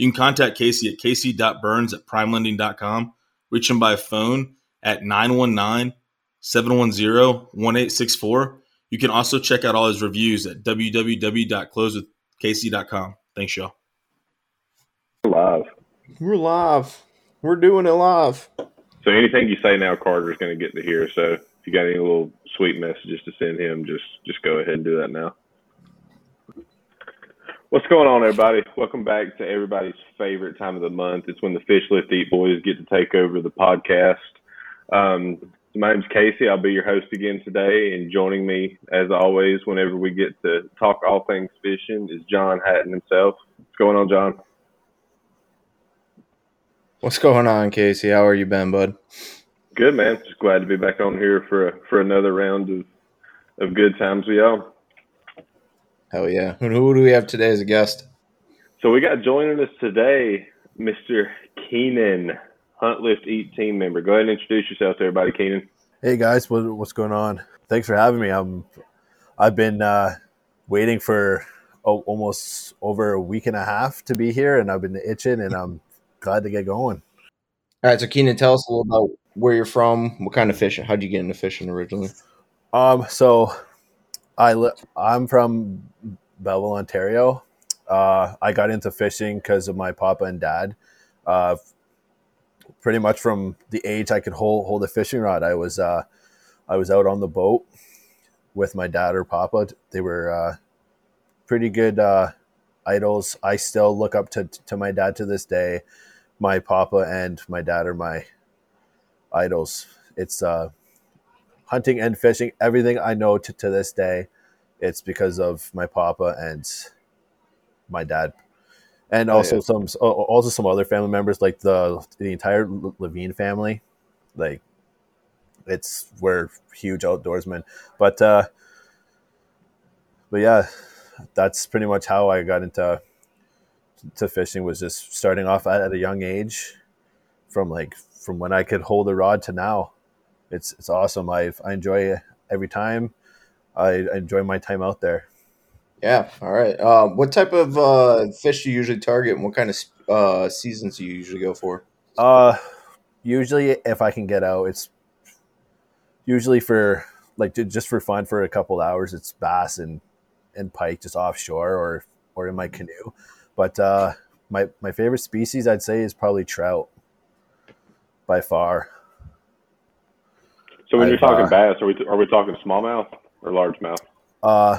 You can contact Casey at casey.burns at primelending.com. Reach him by phone at 919 710 1864. You can also check out all his reviews at www.closewithcasey.com. Thanks, y'all. We're live. We're live. We're doing it live. So anything you say now, Carter's going to get to hear. So if you got any little sweet messages to send him, just just go ahead and do that now. What's going on, everybody? Welcome back to everybody's favorite time of the month. It's when the Fish Lift Eat Boys get to take over the podcast. Um, my name's Casey. I'll be your host again today. And joining me, as always, whenever we get to talk all things fishing, is John Hatton himself. What's going on, John? What's going on, Casey? How are you been, bud? Good, man. Just glad to be back on here for a, for another round of of good times with y'all. Hell yeah. Who, who do we have today as a guest? So we got joining us today, Mr. Keenan, Hunt Lift Eat team member. Go ahead and introduce yourself to everybody, Keenan. Hey guys, what, what's going on? Thanks for having me. I'm I've been uh, waiting for oh, almost over a week and a half to be here, and I've been itching, and I'm glad to get going. All right, so Keenan, tell us a little about where you're from, what kind of fishing, how'd you get into fishing originally? Um, so I li- I'm from Belleville, Ontario. Uh, I got into fishing because of my papa and dad. Uh, pretty much from the age I could hold hold a fishing rod, I was uh, I was out on the boat with my dad or papa. They were uh, pretty good uh, idols. I still look up to to my dad to this day. My papa and my dad are my idols. It's uh, hunting and fishing. Everything I know to, to this day, it's because of my papa and my dad, and Oh, also yeah. some also some other family members like the the entire Levean family. Like, it's we're huge outdoorsmen, but uh, but yeah, that's pretty much how I got into to fishing. Was just starting off at, at a young age, from like from when I could hold a rod to now. It's it's awesome. I I enjoy it every time. I enjoy my time out there. Yeah, all right. Um, what type of uh, fish do you usually target and what kind of uh, seasons do you usually go for? Uh, usually if I can get out, it's usually for like just for fun for a couple hours. It's bass and and pike just offshore or or in my canoe. But uh, my my favorite species I'd say is probably trout by far. So when you're talking uh, bass, are we are we talking smallmouth or largemouth? Uh,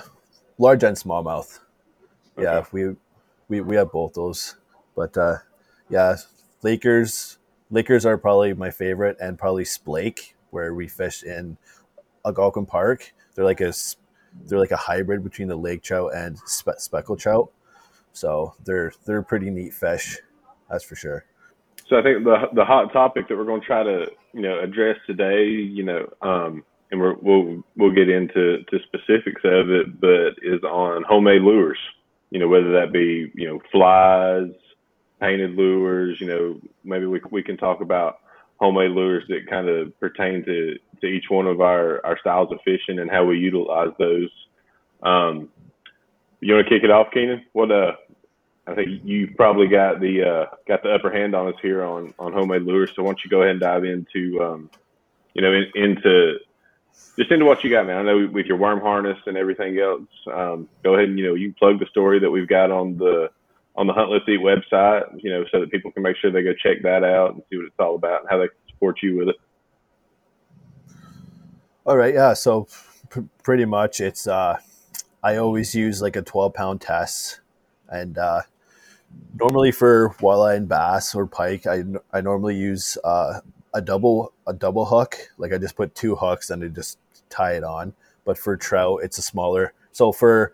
large and smallmouth. Yeah, we we we have both those. But uh, yeah, Lakers Lakers are probably my favorite, and probably Splake, where we fish in Algonquin Park. They're like a they're like a hybrid between the lake trout and spe- speckled trout. So they're they're pretty neat fish, that's for sure. So I think the the hot topic that we're going to try to you know address today, you know, um, and we're, we'll we'll get into to specifics of it, but is on homemade lures. You know, whether that be you know flies, painted lures. You know, maybe we we can talk about homemade lures that kind of pertain to to each one of our our styles of fishing and how we utilize those. Um, you want to kick it off, Keenan? What uh I think you've probably got the uh, got the upper hand on us here on on homemade lures. So why don't you go ahead and dive into um, you know in, into just into what you got, man. I know with your worm harness and everything else. Um, go ahead and you know you plug the story that we've got on the on the Hunt Lift Eat website. You know so that people can make sure they go check that out and see what it's all about and how they can support you with it. All right, yeah. So pr- pretty much, it's uh, I always use like a twelve pound test, and uh, normally for walleye and bass or pike, I, I normally use uh, a double a double hook. Like I just put two hooks and I just tie it on. But for trout, it's a smaller. So for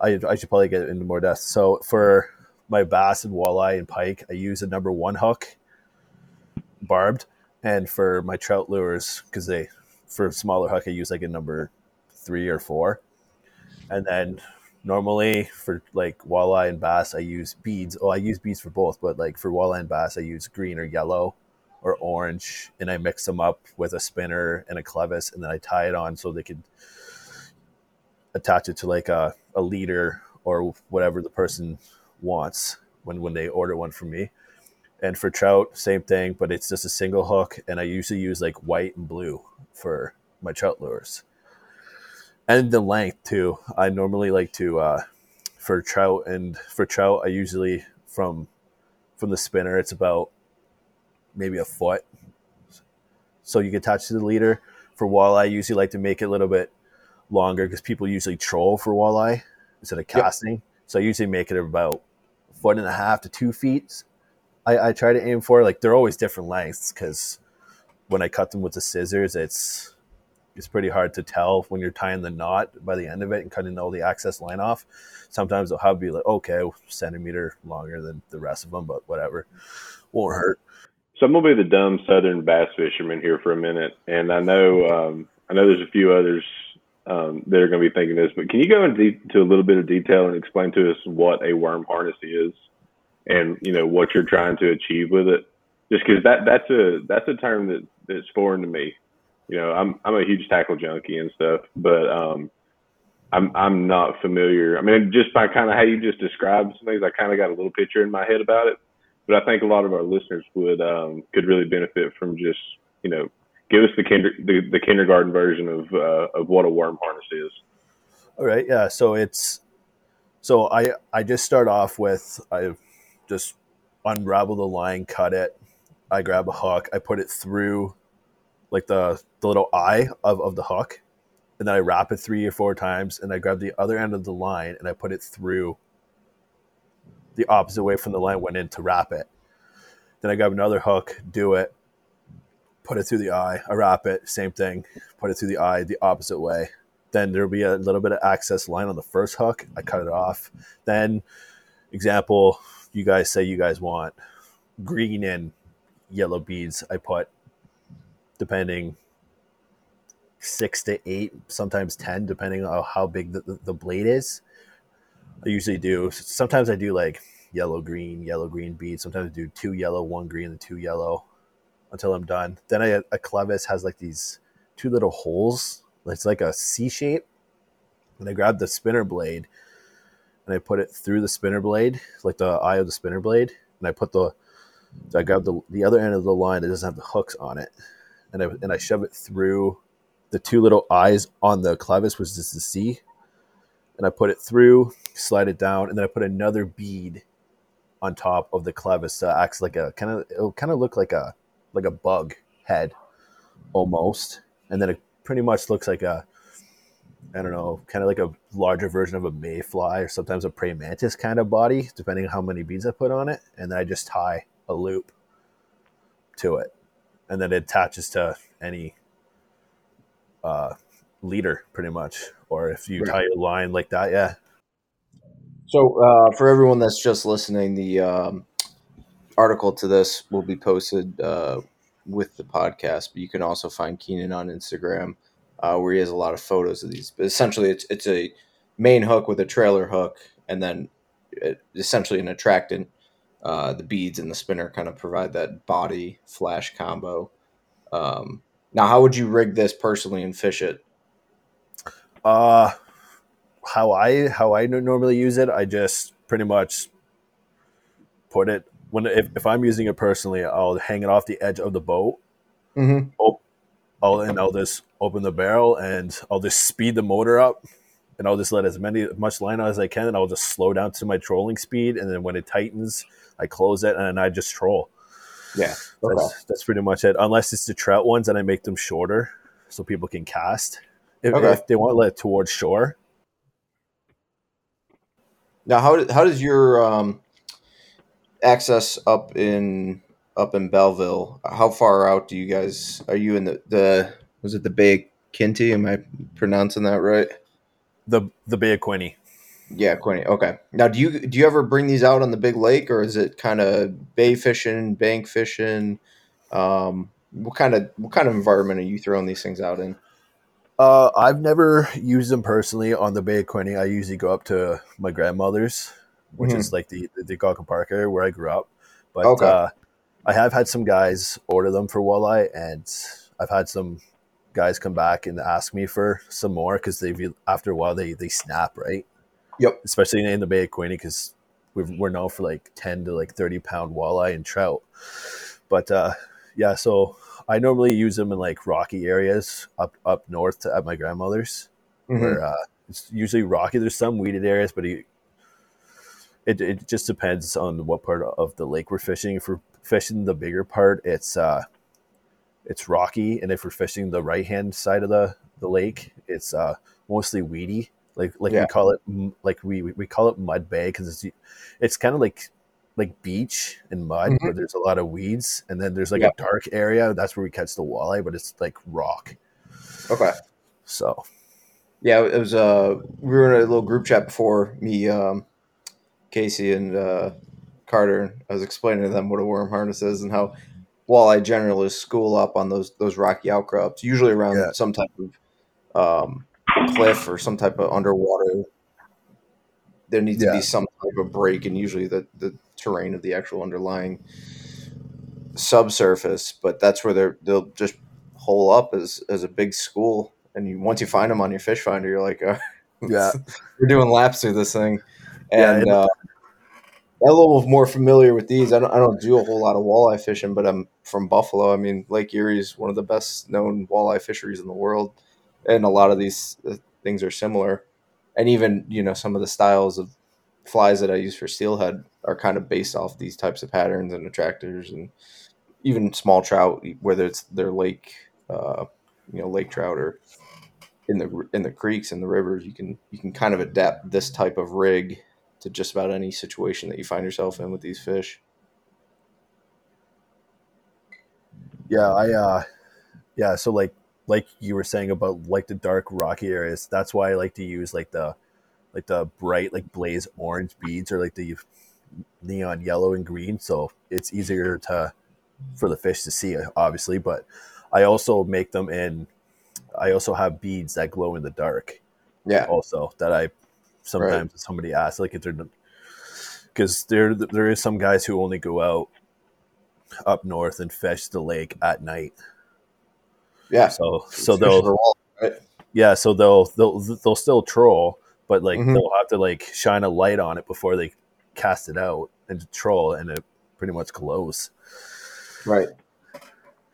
I, I should probably get into more depth. So for my bass and walleye and pike, I use a number one hook, barbed, and for my trout lures, because they for smaller hook, I use like a number three or four, and then normally for like walleye and bass, I use beads. Oh, I use beads for both, but like for walleye and bass, I use green or yellow or orange, and I mix them up with a spinner and a clevis, and then I tie it on so they could attach it to like a, a leader or whatever the person wants when when they order one from me. And for trout, same thing, but it's just a single hook, and I usually use like white and blue for my trout lures. And the length too. I normally like to uh, for trout and for trout, I usually from from the spinner, it's about maybe a foot, so you can attach to the leader. For walleye, I usually like to make it a little bit longer because people usually troll for walleye instead of casting. Yep. So I usually make it about a foot and a half to two feet. I, I try to aim for like they're always different lengths because when I cut them with the scissors, it's it's pretty hard to tell when you're tying the knot by the end of it and cutting all the access line off. Sometimes it'll have to be like, okay, centimeter longer than the rest of them, but whatever, won't hurt. So I'm gonna be the dumb Southern bass fisherman here for a minute, and I know um, I know there's a few others um, that are going to be thinking this, but can you go into a little bit of detail and explain to us what a worm harness is, and you know what you're trying to achieve with it? Just because that that's a that's a term that that's foreign to me. You know, I'm I'm a huge tackle junkie and stuff, but um, I'm I'm not familiar. I mean, just by kind of how you just described some things, I kind of got a little picture in my head about it. But I think a lot of our listeners would um, could really benefit from just you know give us the kinder the, the kindergarten version of uh, of what a worm harness is. All right, yeah. So it's so I I just start off with I just unravel the line, cut it. I grab a hook, I put it through like the the little eye of, of the hook, and then I wrap it three or four times, and I grab the other end of the line and I put it through the opposite way from the line went in to wrap it. Then I grab another hook, do it, put it through the eye. I wrap it, same thing, put it through the eye the opposite way. Then there'll be a little bit of access line on the first hook. I cut it off. Then, example, you guys say you guys want green and yellow beads. I put, depending, six to eight, sometimes 10, depending on how big the, the, blade is. I usually do. Sometimes I do like yellow, green, yellow, green beads. Sometimes I do two yellow, one green, and two yellow until I'm done. Then I, a clevis has like these two little holes. It's like a C shape. And I grab the spinner blade and I put it through the spinner blade, like the eye of the spinner blade. And I put the, I grab the, the other end of the line that doesn't have the hooks on it. And I, and I shove it through the two little eyes on the clevis, which is the C. And I put it through, slide it down, and then I put another bead on top of the clevis. It acts like a kind of, it'll kind of look like a, like a bug head almost, and then it pretty much looks like a I don't know, kind of like a larger version of a mayfly or sometimes a praying mantis kind of body, depending on how many beads I put on it, and then I just tie a loop to it, and then it attaches to any uh, leader pretty much, or if you right. tie a line like that, yeah. So uh, for everyone that's just listening, the um, article to this will be posted uh, with the podcast, but you can also find Keenan on Instagram uh, where he has a lot of photos of these. But essentially, it's it's a main hook with a trailer hook, and then essentially an attractant. Uh, the beads and the spinner kind of provide that body flash combo. Um, now, how would you rig this personally and fish it? Uh, how I how I normally use it, I just pretty much put it when if, if I'm using it personally, I'll hang it off the edge of the boat. Mm-hmm. I'll and I'll just open the barrel and I'll just speed the motor up, and I'll just let as many much line out as I can, and I'll just slow down to my trolling speed, and then when it tightens, I close it and I just troll. Yeah, okay. that's, that's pretty much it. Unless it's the trout ones, and I make them shorter so people can cast if, okay. if they want to let it towards shore. Now, how how does your um, access up in up in Belleville. How far out do you guys are you in the the was it the Bay Kinty? Am I pronouncing that right? The the Bay of Quinte. Yeah, Quinte. Okay. Now, do you do you ever bring these out on the big lake, or is it kind of bay fishing, bank fishing? Um, what kind of what kind of environment are you throwing these things out in? Uh, I've never used them personally on the Bay of Quinte. I usually go up to my grandmother's, which Mhm. is like the the Algonquin Park area where I grew up. But Okay. uh, I have had some guys order them for walleye, and I've had some guys come back and ask me for some more because they've after a while they they snap right. Yep. Especially in the Bay of Quinte because we're known for like ten to like thirty pound walleye and trout. But uh, yeah, so I normally use them in like rocky areas up up north to, at my grandmother's Mhm. where uh, it's usually rocky. There's some weeded areas, but he, it it just depends on what part of the lake we're fishing. If we're fishing the bigger part, it's uh, it's rocky, and if we're fishing the right hand side of the the lake, it's uh, mostly weedy. Like like Yeah. we call it like we we call it mud bay because it's it's kind of like like beach and mud Mhm. where there's a lot of weeds, and then there's like Yeah. a dark area. That's where we catch the walleye, but it's like rock. Okay. So Yeah, it was. Uh, we were in a little group chat before me, um, Casey, and uh, Carter. I was explaining to them what a worm harness is and how walleye generalists school up on those those rocky outcrops, usually around Yeah. some type of um, cliff or some type of underwater. There needs to be some type of break, and usually the the terrain of the actual underlying subsurface. But that's where they're they'll just hole up as as a big school, and you once you find them on your fish finder, you're like, uh, Yeah. we're doing laps through this thing, and and- uh, I'm a little more familiar with these. I don't I don't do a whole lot of walleye fishing, but I'm from Buffalo. I mean, Lake Erie is one of the best known walleye fisheries in the world, and a lot of these uh, things are similar, and even you know some of the styles of flies that I use for steelhead are kind of based off these types of patterns and attractors, and even small trout, whether it's their lake, uh, you know, lake trout or in the in the creeks and the rivers, you can you can kind of adapt this type of rig to just about any situation that you find yourself in with these fish. Yeah, I uh yeah, so like like you were saying about like the dark rocky areas, that's why I like to use like the like the bright like blaze orange beads or like the neon yellow and green. So it's easier to for the fish to see obviously, but I also make them in I also have beads that glow in the dark Yeah, also that I sometimes somebody asks like if they're because there there is some guys who only go out up north and fish the lake at night. Yeah. So so they'll wall, right? yeah so they'll they'll they'll still troll, but like Mhm. they'll have to like shine a light on it before they cast it out and troll, and it pretty much glows. Right.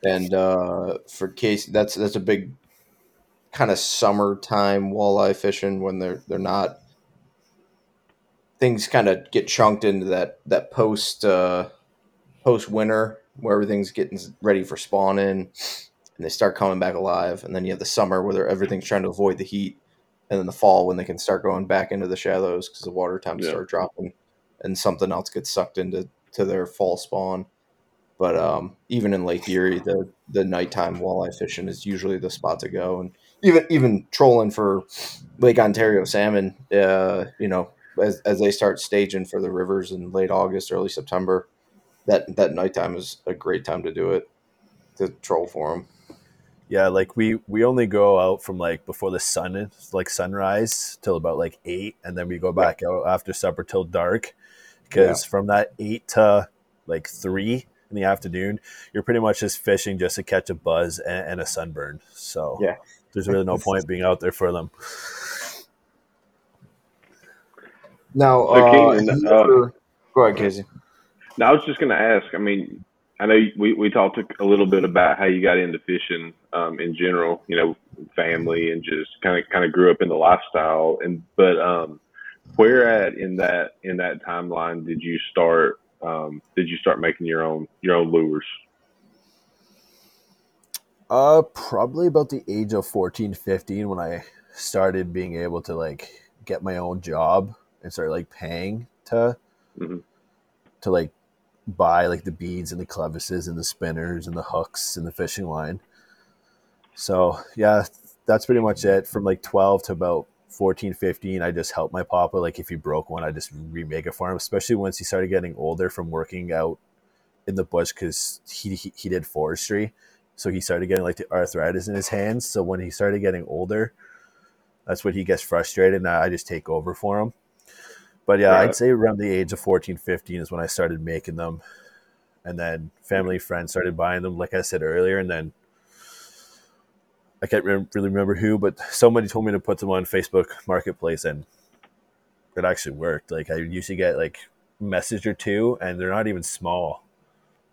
And uh, for case that's that's a big kind of summertime walleye fishing when they're they're not things kind of get chunked into that that post uh, post winter where everything's getting ready for spawning and they start coming back alive and then you have the summer where they're, everything's trying to avoid the heat and then the fall when they can start going back into the shallows because the water temps Yeah. start dropping and something else gets sucked into to their fall spawn but um, even in Lake Erie, the the nighttime walleye fishing is usually the spot to go, and even even trolling for Lake Ontario salmon. Uh, you know, as as they start staging for the rivers in late August, early September, that that nighttime is a great time to do it to troll for them. Yeah, like we we only go out from like before the sun is like sunrise till about like eight, and then we go back out after supper till dark. Because from that eight to like three in the afternoon, you're pretty much just fishing just to catch a buzz and, and a sunburn. So Yeah. there's really no point being out there for them. Now, uh, Keenan, have uh, ever- go ahead, Casey. Now, I was just going to ask. I mean, I know we we talked a little bit about how you got into fishing um, in general. You know, family and just kind of kind of grew up in the lifestyle. And but um, where at in that in that timeline did you start? Um, did you start making your own your own lures? Uh, probably about the age of 14, 15 when I started being able to like get my own job and start like paying to Mhm. to like buy like the beads and the clevises and the spinners and the hooks and the fishing line. So yeah, that's pretty much it. From like 12 to about 14, 15, I just helped my papa. Like if he broke one, I just remake it for him, especially once he started getting older from working out in the bush because he, he he did forestry, so he started getting like the arthritis in his hands. So when he started getting older, that's when he gets frustrated, and I just take over for him. But yeah, Right. I'd say around the age of 14, 15 is when I started making them. And then family friends started buying them, like I said earlier. And then I can't rem- really remember who, but somebody told me to put them on Facebook Marketplace, and it actually worked. Like I usually get like a message or two, and they're not even small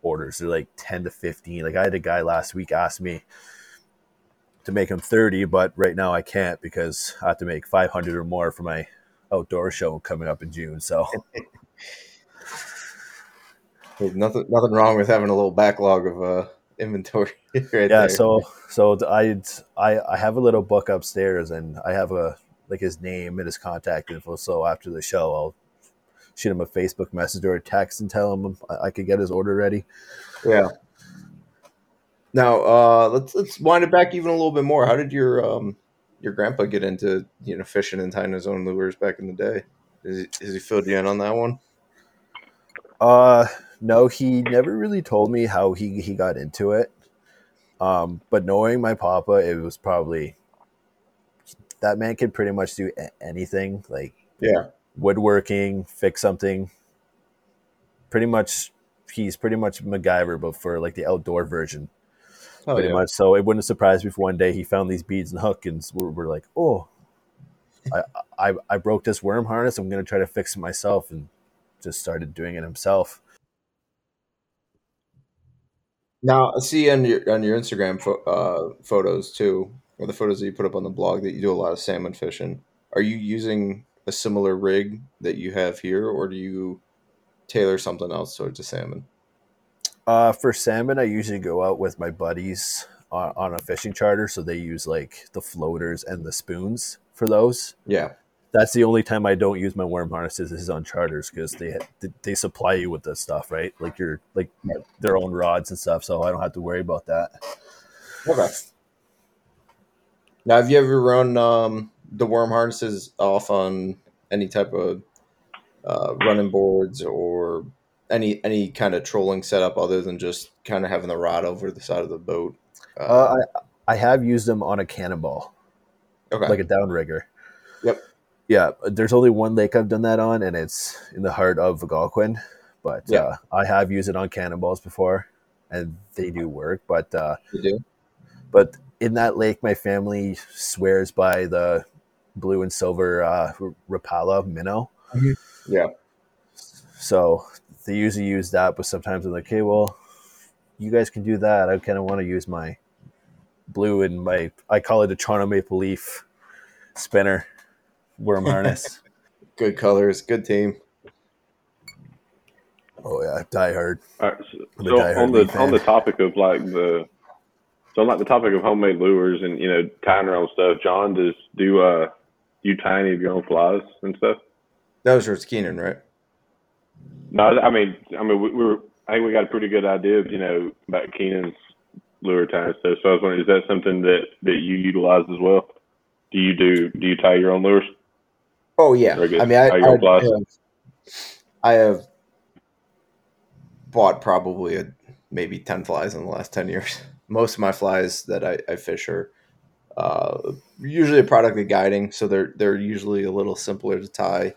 orders. They're like 10 to 15. Like I had a guy last week ask me to make them 30, but right now I can't because I have to make 500 or more for my outdoor show coming up in June. So nothing nothing wrong with having a little backlog of uh, inventory right yeah, there. so so I I I have a little book upstairs, and I have a like his name and his contact info. So after the show, I'll shoot him a Facebook message or a text and tell him I, I could get his order ready. Yeah. Now uh, let's let's wind it back even a little bit more. How did your um, your grandpa get into you know fishing and tying his own lures back in the day? Is he, has he filled you in on that one? Uh, no, he never really told me how he he got into it. Um, but knowing my papa, it was probably that man could pretty much do anything, like Yeah. woodworking, fix something. Pretty much, he's pretty much MacGyver, but for like the outdoor version, Oh, pretty yeah. much. So it wouldn't surprise me if one day he found these beads and hook, and we're, we're like, oh, I, I I broke this worm harness. I'm gonna try to fix it myself, and just started doing it himself. Now I see on your on your Instagram pho- uh, photos too, or the photos that you put up on the blog that you do a lot of salmon fishing. Are you using a similar rig that you have here, or do you tailor something else towards the salmon? Uh, for salmon, I usually go out with my buddies on, on a fishing charter, so they use like the floaters and the spoons for those. Yeah. That's the only time I don't use my worm harnesses is on charters because they they supply you with this stuff, right? Like your like their own rods and stuff, so I don't have to worry about that. Okay. Now, have you ever run um, the worm harnesses off on any type of uh, running boards or any any kind of trolling setup other than just kind of having the rod over the side of the boat? Uh, I I have used them on a cannonball, okay. like a downrigger. Yep. Yeah, there's only one lake I've done that on, and it's in the heart of Algonquin. But Yeah. uh, I have used it on cannonballs before, and they do work. But uh, you do. but in that lake, my family swears by the blue and silver uh, Rapala minnow. Yeah. So they usually use that, but sometimes they're like, "Hey, well, you guys can do that. I kind of want to use my blue and my I call it a Toronto Maple Leaf spinner worm harness." Good colors. Good team. oh yeah, die hard. All right, so, I'm a so diehard on the fan. on the topic of like the so on like the topic of homemade lures and you know tying your own stuff, John, does do uh you tie any of your own flies and stuff? That was Rich Keenan, right? No, I mean, I mean, we, we were. I think we got a pretty good idea of you know about Keenan's lure tying stuff. So I was wondering, is that something that that you utilize as well? Do you do do you tie your own lures? Oh yeah. I mean, I, you I, have, I have bought probably a, maybe ten flies in the last ten years. Most of my flies that I, I fish are uh, usually a product of guiding, so they're they're usually a little simpler to tie.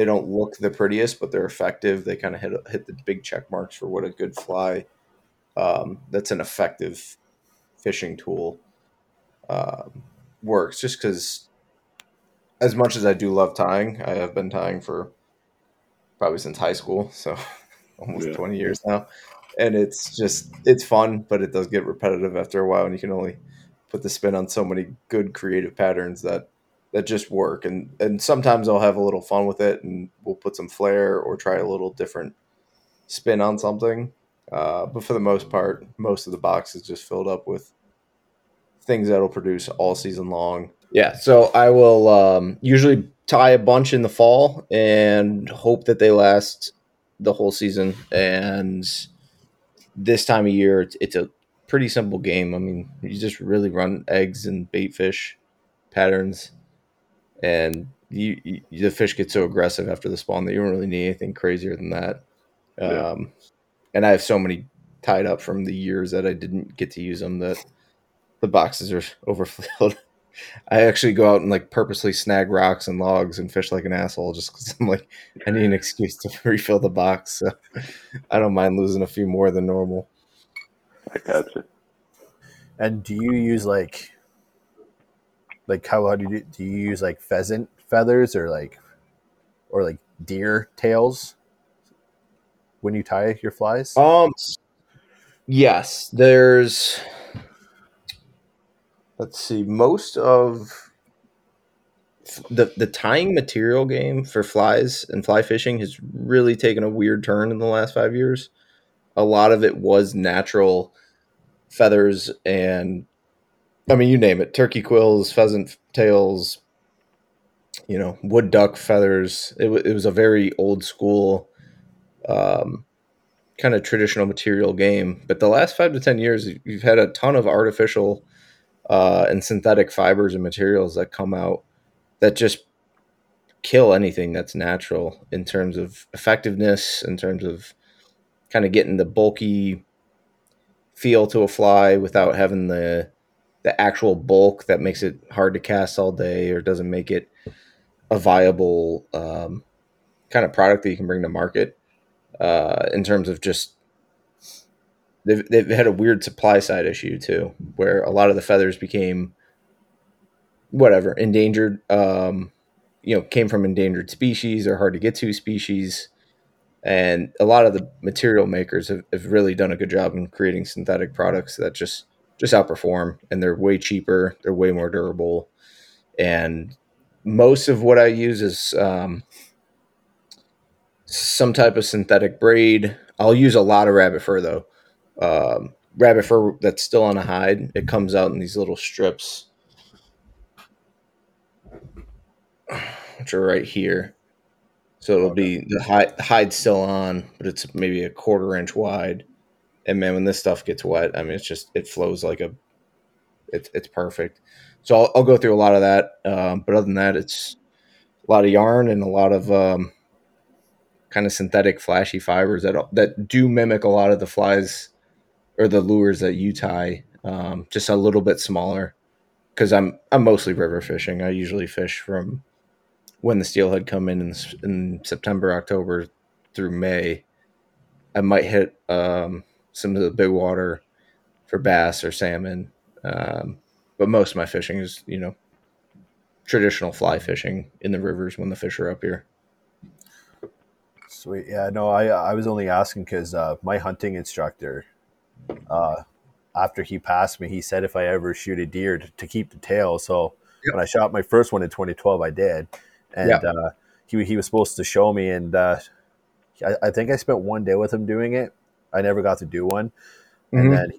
They don't look the prettiest, but they're effective. They kind of hit hit the big check marks for what a good fly. Um, that's an effective fishing tool. Um, works just because as much as I do love tying, I have been tying for probably since high school, so almost Yeah. 20 years now. And it's just it's fun, but it does get repetitive after a while and you can only put the spin on so many good creative patterns that that just work and and sometimes I'll have a little fun with it and we'll put some flair or try a little different spin on something. Uh, but for the most part, most of the box is just filled up with things that'll produce all season long. Yeah, so I will um, usually tie a bunch in the fall and hope that they last the whole season. And this time of year, it's, it's a pretty simple game. I mean, you just really run eggs and bait fish patterns, and you, you the fish get so aggressive after the spawn that you don't really need anything crazier than that. Yeah. Um, and I have so many tied up from the years that I didn't get to use them that the boxes are overfilled. I actually go out and like purposely snag rocks and logs and fish like an asshole just because I'm like I need an excuse to refill the box. So I don't mind losing a few more than normal. I gotcha. And do you use like, like how, do you do you use like pheasant feathers or like, or like deer tails when you tie your flies? Um, yes, there's. Let's see. Most of the the tying material game for flies and fly fishing has really taken a weird turn in the last five years. A lot of it was natural feathers and, I mean, you name it: turkey quills, pheasant tails, you know, wood duck feathers. It, w- it was a very old school, um, kind of traditional material game. But the last five to ten years, you've had a ton of artificial uh, and synthetic fibers and materials that come out that just kill anything that's natural in terms of effectiveness, in terms of kind of getting the bulky feel to a fly without having the the actual bulk that makes it hard to cast all day or doesn't make it a viable um, kind of product that you can bring to market uh, in terms of just they've, they've had a weird supply side issue too where a lot of the feathers became whatever endangered um, you know came from endangered species or hard to get to species. And a lot of the material makers have, have really done a good job in creating synthetic products that just just outperform and they're way cheaper they're way more durable. And most of what i use is um, some type of synthetic braid. I'll use a lot of rabbit fur though. Um, rabbit fur that's still on a hide it comes out in these little strips which are right here. So it'll be the hide the hide's still on but it's maybe a quarter inch wide and man when this stuff gets wet i mean it's just it flows like a it's it's perfect. So i'll, I'll go through a lot of that um, but other than that it's a lot of yarn and a lot of um, kind of synthetic flashy fibers that that do mimic a lot of the flies or the lures that you tie um, just a little bit smaller. Because i'm i'm mostly river fishing. I usually fish from when the steelhead come in, in in september october through may. I might hit um, some of the big water for bass or salmon um, but most of my fishing is you know traditional fly fishing in the rivers when the fish are up here Sweet. Yeah, no, I I was only asking because uh, my hunting instructor, uh, after he passed me, he said if I ever shoot a deer to, to keep the tail. So Yep. when I shot my first one in 2012, I did, and Yeah. uh, he he was supposed to show me, and uh, I, I think I spent one day with him doing it. I never got to do one, and Mhm. then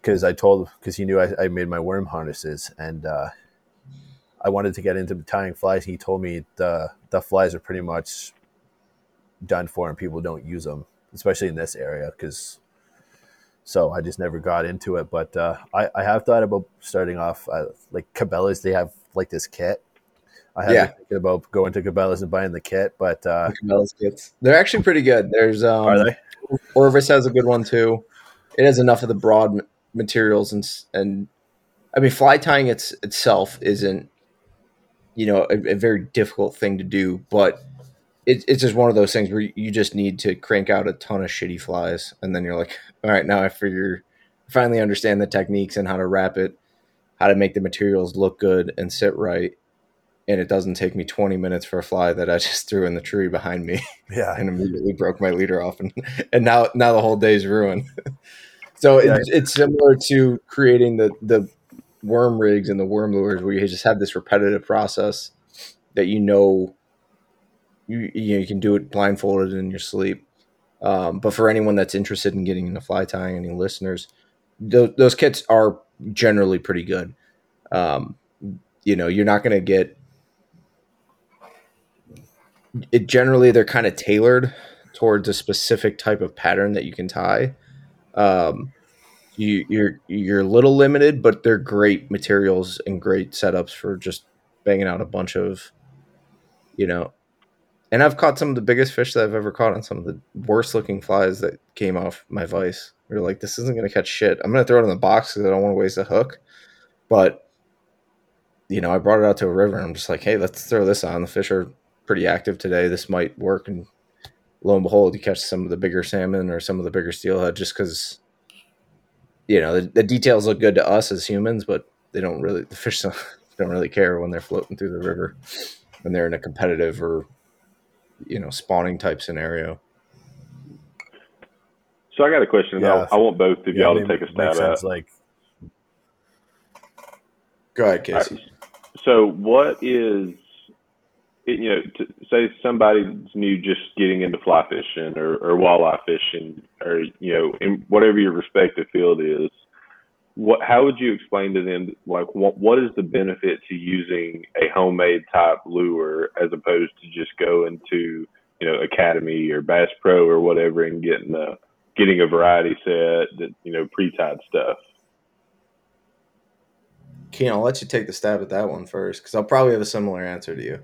because I told because he knew I, I made my worm harnesses, and uh, I wanted to get into tying flies. He told me the the flies are pretty much done for and people don't use them, especially in this area. Because so I just never got into it. But uh, I, I have thought about starting off uh, like Cabela's. They have like this kit. I have Yeah. thinking about going to Cabela's and buying the kit, but uh, Cabela's kits. They're actually pretty good. There's um, are they? Orvis has a good one too. It has enough of the broad materials and and I mean fly tying its itself isn't you know a, a very difficult thing to do, but it, it's just one of those things where you just need to crank out a ton of shitty flies, and then you're like, all right, now I figure finally understand the techniques and how to wrap it, how to make the materials look good and sit right. And it doesn't take me 20 minutes for a fly that I just threw in the tree behind me. Yeah, and immediately broke my leader off. And and now now the whole day's ruined. So it, it's similar to creating the the worm rigs and the worm lures where you just have this repetitive process that you know you you, know, you can do it blindfolded in your sleep. Um, but for anyone that's interested in getting into fly tying any listeners those, those kits are generally pretty good. Um, you know you're not going to get it generally they're kind of tailored towards a specific type of pattern that you can tie. Um, you, you're you're a little limited, but they're great materials and great setups for just banging out a bunch of, you know, and I've caught some of the biggest fish that I've ever caught on some of the worst looking flies that came off my vise. You're like, this isn't going to catch shit. I'm going to throw it in the box because I don't want to waste a hook. But, you know, I brought it out to a river and I'm just like, hey, let's throw this on. The fish are pretty active today. This might work. And lo and behold, you catch some of the bigger salmon or some of the bigger steelhead just because, you know, the, the, details look good to us as humans, but they don't really, the fish don't, don't really care when they're floating through the river when they're in a competitive or, you know, spawning type scenario. So I got a question. Yeah. I want both of yeah, y'all to take a stab at. Like, go ahead, Casey. Right. So, what is you know, to say somebody's new, just getting into fly fishing or, or walleye fishing, or you know, in whatever your respective field is, what how would you explain to them like what what is the benefit to using a homemade type lure as opposed to just going to you know Academy or Bass Pro or whatever and getting a getting a variety set that you know pre-tied stuff. Keen, I'll let you take the stab at that one first because I'll probably have a similar answer to you.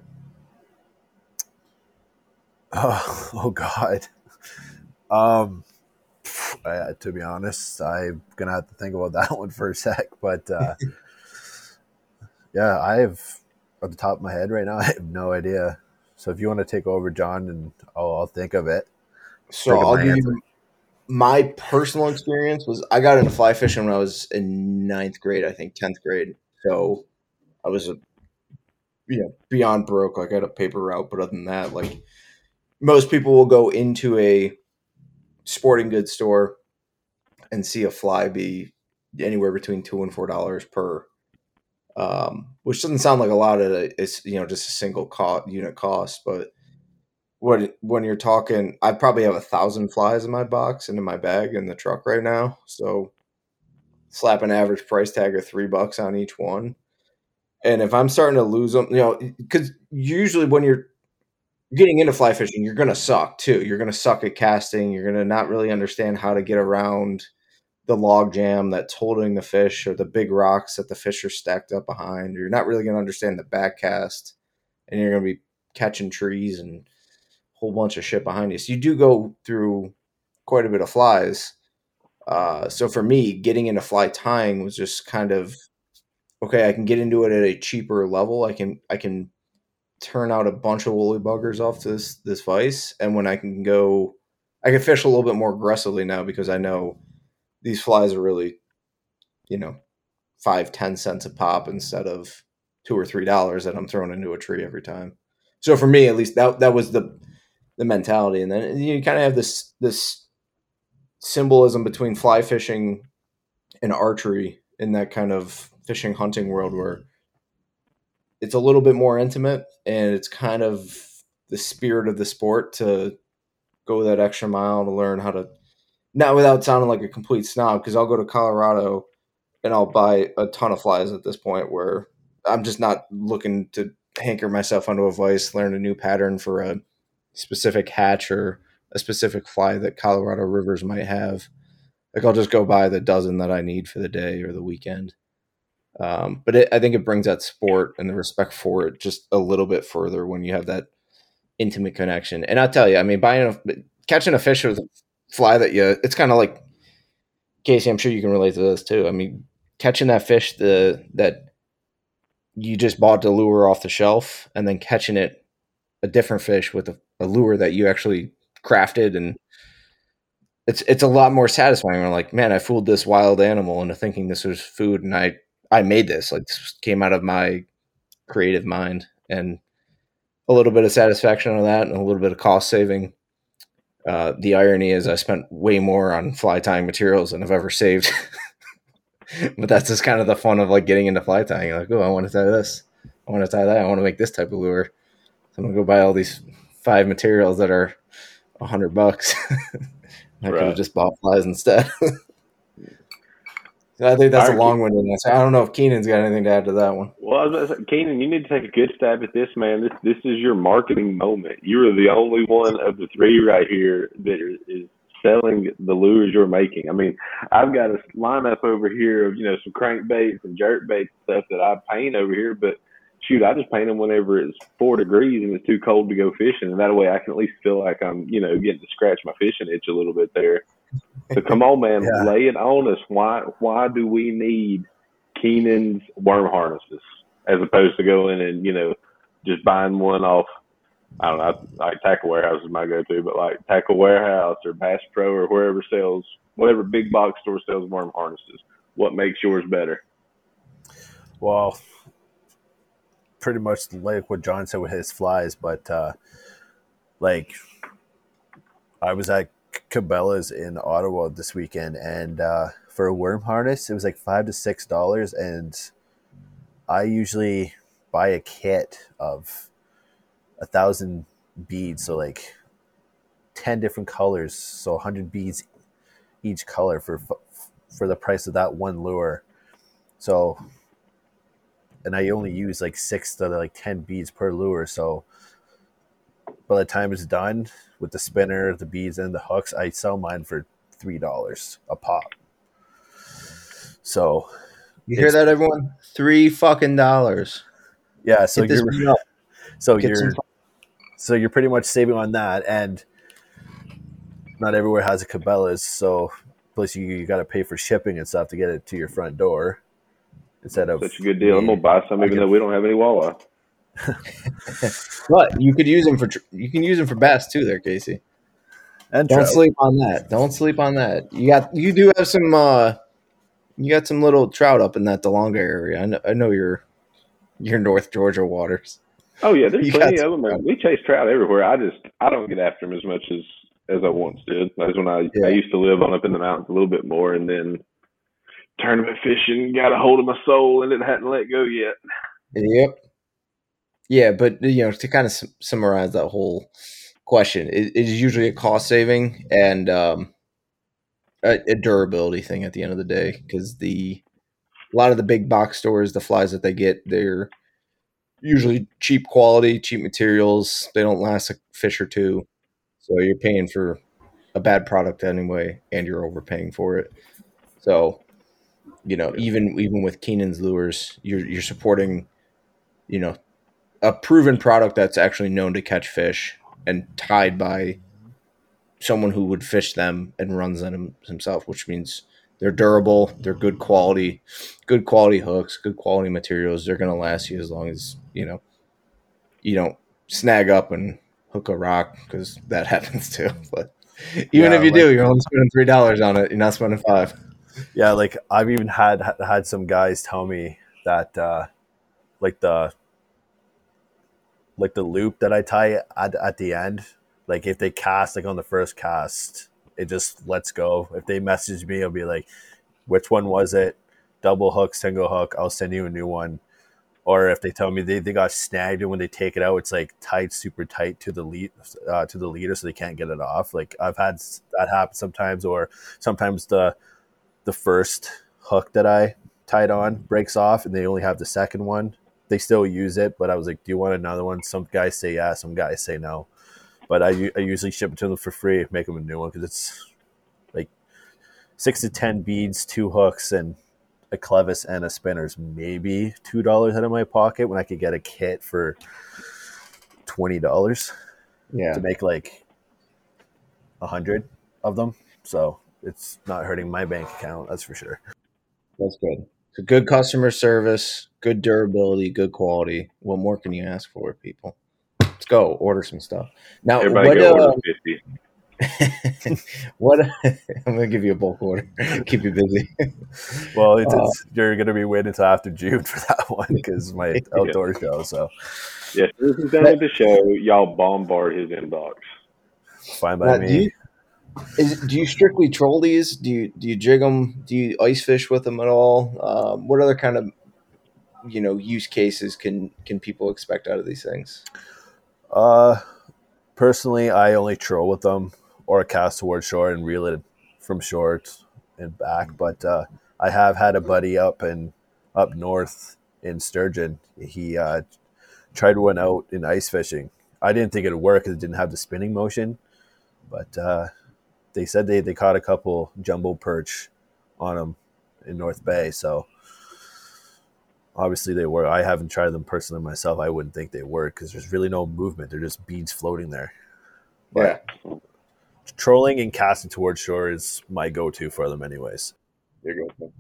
Oh, oh God. Um, I, to be honest, I'm gonna have to think about that one for a sec. But uh, yeah, I have at the top of my head right now. I have no idea. So if you want to take over, John, and I'll, I'll think of it. So I'll give you my personal experience was I got into fly fishing when I was in ninth grade, I think tenth grade. So I was a you know beyond broke. Like I had a paper route, but other than that, like most people will go into a sporting goods store and see a fly be anywhere between two and four dollars per um, which doesn't sound like a lot of it. It's you know just a single cost unit cost, but when when you're talking, I probably have a thousand flies in my box and in my bag in the truck right now. So slap an average price tag of three bucks on each one. And if I'm starting to lose them, you know, because usually when you're getting into fly fishing, you're going to suck too. You're going to suck at casting. You're going to not really understand how to get around the log jam that's holding the fish or the big rocks that the fish are stacked up behind. You're not really going to understand the back cast and you're going to be catching trees and a whole bunch of shit behind you. So you do go through quite a bit of flies. Uh, so for me, getting into fly tying was just kind of okay. I can get into it at a cheaper level. I can I can turn out a bunch of woolly buggers off this this vise, and when I can go, I can fish a little bit more aggressively now because I know these flies are really, you know, five ten cents a pop instead of two or three dollars that I'm throwing into a tree every time. So for me, at least that that was the the mentality, and then you kind of have this this symbolism between fly fishing and archery in that kind of fishing hunting world where it's a little bit more intimate and it's kind of the spirit of the sport to go that extra mile to learn how to not without sounding like a complete snob because I'll go to Colorado and I'll buy a ton of flies at this point where I'm just not looking to hanker myself onto a vice, learn a new pattern for a specific hatch or a specific fly that Colorado rivers might have. Like I'll just go buy the dozen that I need for the day or the weekend. Um, but it, I think it brings that sport and the respect for it just a little bit further when you have that intimate connection. And I'll tell you, I mean, buying a, catching a fish with a fly that you, it's kind of like Casey. I'm sure you can relate to this too. I mean, catching that fish the that you just bought the lure off the shelf and then catching it a different fish with a, a lure that you actually crafted and it's it's a lot more satisfying. I'm like, man, I fooled this wild animal into thinking this was food, and I I made this. Like this came out of my creative mind and a little bit of satisfaction on that and a little bit of cost saving. Uh, the irony is I spent way more on fly tying materials than I've ever saved. but that's just kind of the fun of like getting into fly tying. You're like, oh, I want to tie this. I want to tie that. I want to make this type of lure. So I'm gonna go buy all these five materials that are a hundred bucks. I right. could have just bought flies instead. I think that's a long one. I don't know if Keenan's got anything to add to that one. Well, I was say, Keenan, you need to take a good stab at this, man. This this is your marketing moment. You are the only one of the three right here that is selling the lures you're making. I mean, I've got a lineup over here of you know some crankbaits and jerkbait stuff that I paint over here, but shoot, I just paint them whenever it's four degrees and it's too cold to go fishing, and that way I can at least feel like I'm, you know, getting to scratch my fishing itch a little bit there. So come on, man, Yeah. lay it on us. Why why do we need Keenan's worm harnesses as opposed to going and you know just buying one off? I don't know, like Tackle Warehouse is my go-to, but like Tackle Warehouse or Bass Pro or wherever sells whatever big box store sells worm harnesses. What makes yours better? Well, pretty much like what John said with his flies, but uh, like I was at Cabela's in Ottawa this weekend, and uh, for a worm harness, it was like five to six dollars, and I usually buy a kit of a thousand beads, so like ten different colors, so hundred beads each color for for the price of that one lure. So and I only use like six to like ten beads per lure. So by the time it's done with the spinner, the beads, and the hooks, I sell mine for three dollars a pop. So You hear that, everyone? Three fucking dollars. yeah, so Hit this you're one so Get you're some- so you're pretty much saving on that, and not everywhere has a Cabela's. So plus you, you got to pay for shipping and stuff to get it to your front door instead of Such a good deal. I'm gonna buy some, even though we don't have any walleye. But you could use them for you can use them for bass too, there, Casey. and Don't trout. sleep on that. Don't sleep on that. You got you do have some uh you got some little trout up in that Dahlonega area. I know, I know you're you're North Georgia waters. Oh yeah, there's You plenty of them. Man. We chase trout everywhere. I just I don't get after them as much as as I once did. That's when I Yeah. I used to live on up in the mountains a little bit more, and then tournament fishing got a hold of my soul, and it hadn't let go yet. Yep. Yeah, but you know, to kind of sum- summarize that whole question, it, it is usually a cost saving and um, a, a durability thing at the end of the day because the a lot of the big box stores, the flies that they get, they're usually cheap quality, cheap materials. They don't last a fish or two, so you're paying for a bad product anyway, and you're overpaying for it. So, you know, even even with Keenan's lures, you're you're supporting, you know, a proven product that's actually known to catch fish and tied by someone who would fish them and runs them himself, which means they're durable, they're good quality, good quality hooks, good quality materials. They're going to last you as long as, you know, you don't snag up and hook a rock because that happens too. But even Yeah, if you like- do, you're only spending $3 on it. You're not spending five. Yeah, like I've even had had some guys tell me that uh like the like the loop that I tie at, at the end, like if they cast like on the first cast, it just lets go. If they message me, I'll be like, which one was it? Double hook, single hook, I'll send you a new one. Or if they tell me they, they got snagged and when they take it out, it's like tied super tight to the lead uh, to the leader, so they can't get it off. Like I've had that happen sometimes, or sometimes the the first hook that I tied on breaks off and they only have the second one. They still use it, but I was like, "Do you want another one?" Some guys say yeah, some guys say no. But I, I usually ship it to them for free, make them a new one because it's like six to ten beads, two hooks, and a clevis and a spinner's maybe two dollars out of my pocket when I could get a kit for twenty dollars Yeah. to make like a hundred of them. So it's not hurting my bank account, that's for sure. That's good. So good customer service, good durability, good quality. What more can you ask for, people? Let's go order some stuff. Now, Everybody what? go Uh, order fifty. what? I'm gonna give you a bulk order. Keep you busy. Well, it's, Uh, it's, you're going to be waiting until after June for that one because my outdoor show. So Yeah, as soon as he's done with the show, y'all bombard his inbox. fine by Now, do me. you is, do you strictly troll these? Do you do you jig them? Do you ice fish with them at all? Um, what other kind of you know use cases can can people expect out of these things? Uh, personally, I only troll with them or cast towards shore and reel it from shore and back. But uh, I have had a buddy up and up north in Sturgeon. He uh, tried one out in ice fishing. I didn't think it'd work because it didn't have the spinning motion, but uh, they said they, they caught a couple jumbo perch on them in North Bay. So obviously they work. I haven't tried them personally myself. I wouldn't think they work because there's really no movement. They're just beads floating there. Yeah. Trolling and casting towards shore is my go-to for them, anyways. There you go.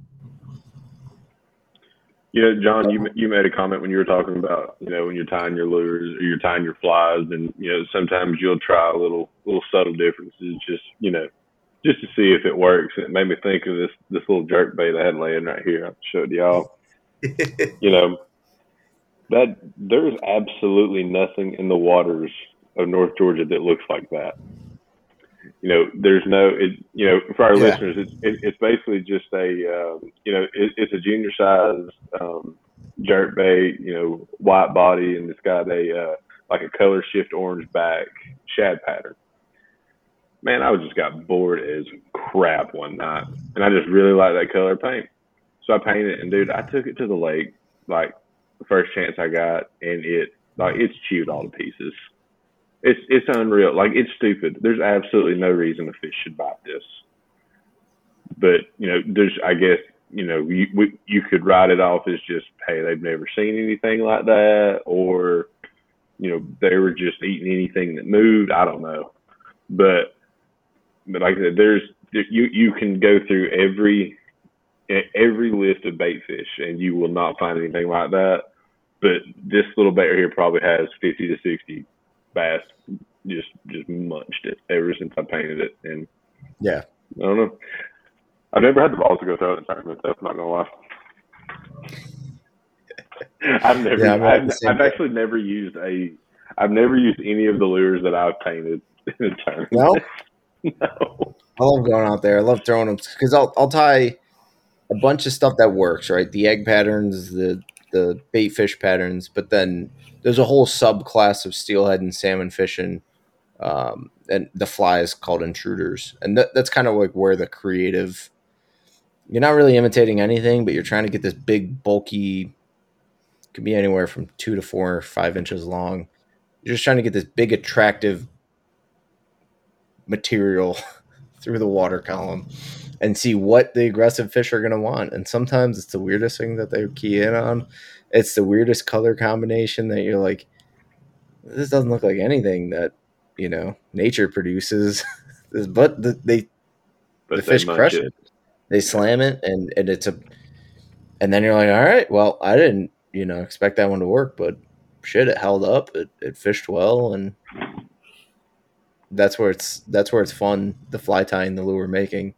You know, John, you you made a comment when you were talking about you know when you're tying your lures or you're tying your flies, and you know sometimes you'll try little little subtle differences, just you know, just to see if it works. And it made me think of this this little jerk bait I had laying right here. I showed y'all. you know, that there's absolutely nothing in the waters of North Georgia that looks like that. You know, there's no, it, you know, for our Yeah. listeners, it's it, it's basically just a, um, you know, it, it's a junior size um, jerk bait, you know, white body, and it's got a uh, like a color shift orange back shad pattern. Man, I was just got bored as crap one night, and I just really like that color paint. So I painted it, and dude, I took it to the lake like the first chance I got, and it like it's chewed all to pieces. It's it's unreal. Like it's stupid. There's absolutely no reason a fish should bite this. But you know, there's I guess you know you we, you could write it off as just hey they've never seen anything like that, or you know they were just eating anything that moved. I don't know, but but like I said, there's you you can go through every every list of bait fish and you will not find anything like that. But this little bait right here probably has 50 to 60 bass just just munched it ever since I painted it. And Yeah. I don't know. I've never had the balls to go throw it in tournament. That's not gonna lie. I've never. Yeah, at I've, I've actually never used a. I've never used any of the lures that I've painted in a tournament. No, no. I love going out there. I love throwing them because I'll I'll tie a bunch of stuff that works, right? The egg patterns, the the bait fish patterns, but then there's a whole subclass of steelhead and salmon fishing, um, and the fly is called intruders, and that, that's kind of like where the creative. You're not really imitating anything, but you're trying to get this big, bulky. Could be anywhere from two to four or five inches long. You're just trying to get this big, attractive material through the water column and see what the aggressive fish are going to want. And sometimes it's the weirdest thing that they key in on. It's the weirdest color combination that you're like, this doesn't look like anything that you know nature produces. but the, they But The fish crush it. they slam it, and and it's a, and then you're like, all right, well, I didn't you know expect that one to work, but shit, it held up. It it fished well, and that's where it's that's where it's fun. The fly tying, the lure making,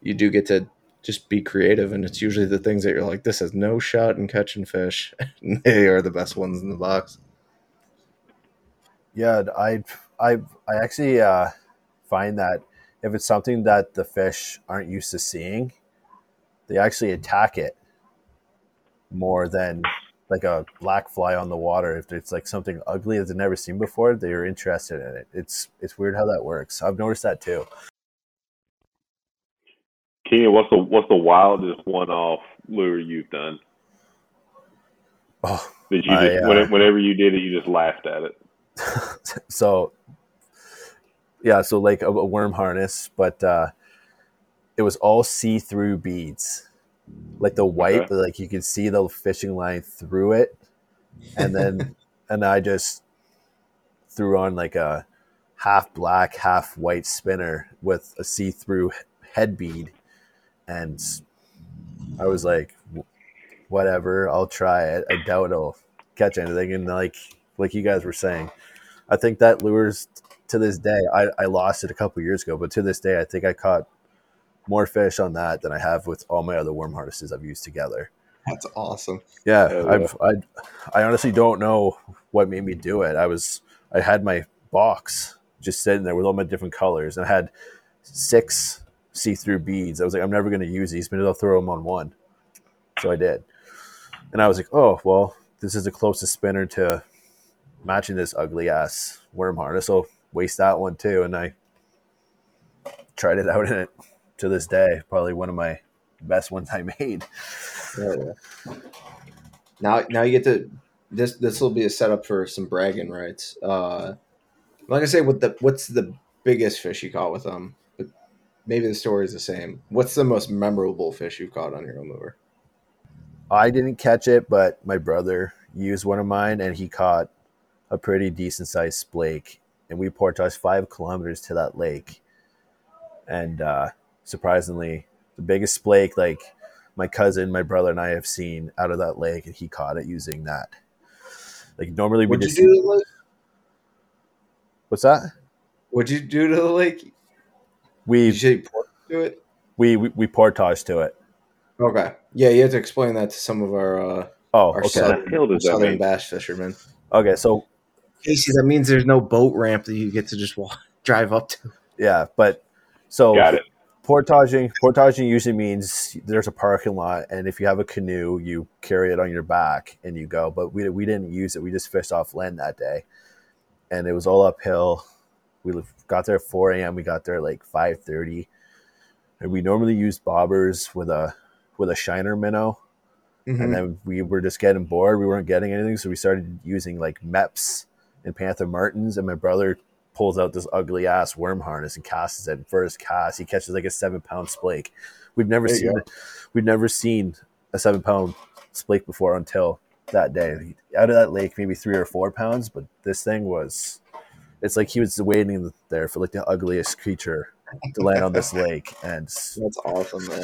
you do get to just be creative, and it's usually the things that you're like, this has no shot in catching fish. and they are the best ones in the box. Yeah, I I I actually uh, find that if it's something that the fish aren't used to seeing, they actually attack it more than like a black fly on the water. If it's like something ugly that they've never seen before, they're interested in it. It's it's weird how that works. I've noticed that too. Keenan, what's the what's the wildest one off lure you've done? Oh, That you I, just uh, when- whenever you did it, you just laughed at it. so yeah, so like a, a worm harness, but uh, it was all see-through beads, like the white, Okay. like you could see the fishing line through it, and then and I just threw on like a half black, half white spinner with a see-through head bead, and I was like, whatever, I'll try it. I doubt it'll catch anything, and like like you guys were saying. I think that lures to this day. I, I lost it a couple years ago, but to this day, I think I caught more fish on that than I have with all my other worm harnesses I've used together. That's awesome. Yeah, Oh, I've, I I honestly don't know what made me do it. I was I had my box just sitting there with all my different colors, and I had six see-through beads. I was like, I'm never going to use these, but I'll throw them on one. So I did, and I was like, oh well, this is the closest spinner to matching this ugly ass worm harness. So waste that one too, and I tried it out in it to this day. Probably one of my best ones I made. Yeah. Now, now you get to this. This will be a setup for some bragging rights. Uh, like I say, what the what's the biggest fish you caught with them? Maybe the story is the same. What's the most memorable fish you've caught on your own lure? I didn't catch it, but my brother used one of mine, and he caught a pretty decent sized splake. And we portaged five kilometers to that lake, and uh, surprisingly, the biggest splake like my cousin, my brother, and I have seen out of that lake, and he caught it using that. Like normally we What'd you just do to the lake? what's that? What'd you do to the lake? We Did you say pork to it? we we, we portaged to it. Okay. Yeah, you have to explain that to some of our uh, Oh, our okay. southern, The hell does that southern bass fishermen. Okay, so Casey, that means there's no boat ramp that you get to just walk, drive up to. yeah, but so Got it. portaging portaging usually means there's a parking lot and if you have a canoe you carry it on your back and you go but we, we didn't use it we just fished off land that day and it was all uphill we got there at 4 a.m we got there like 5.30 and we normally use bobbers with a with a shiner minnow Mm-hmm. and then we were just getting bored we weren't getting anything so we started using like Mepps and panther martins and my brother pulls out this ugly ass worm harness and casts it. And first cast, he catches like a seven pound splake. We've never There seen we've never seen a seven pound splake before until that day. Out of that lake, maybe three or four pounds, but this thing was. It's like he was waiting there for like the ugliest creature to land on this lake, and That's awesome, man.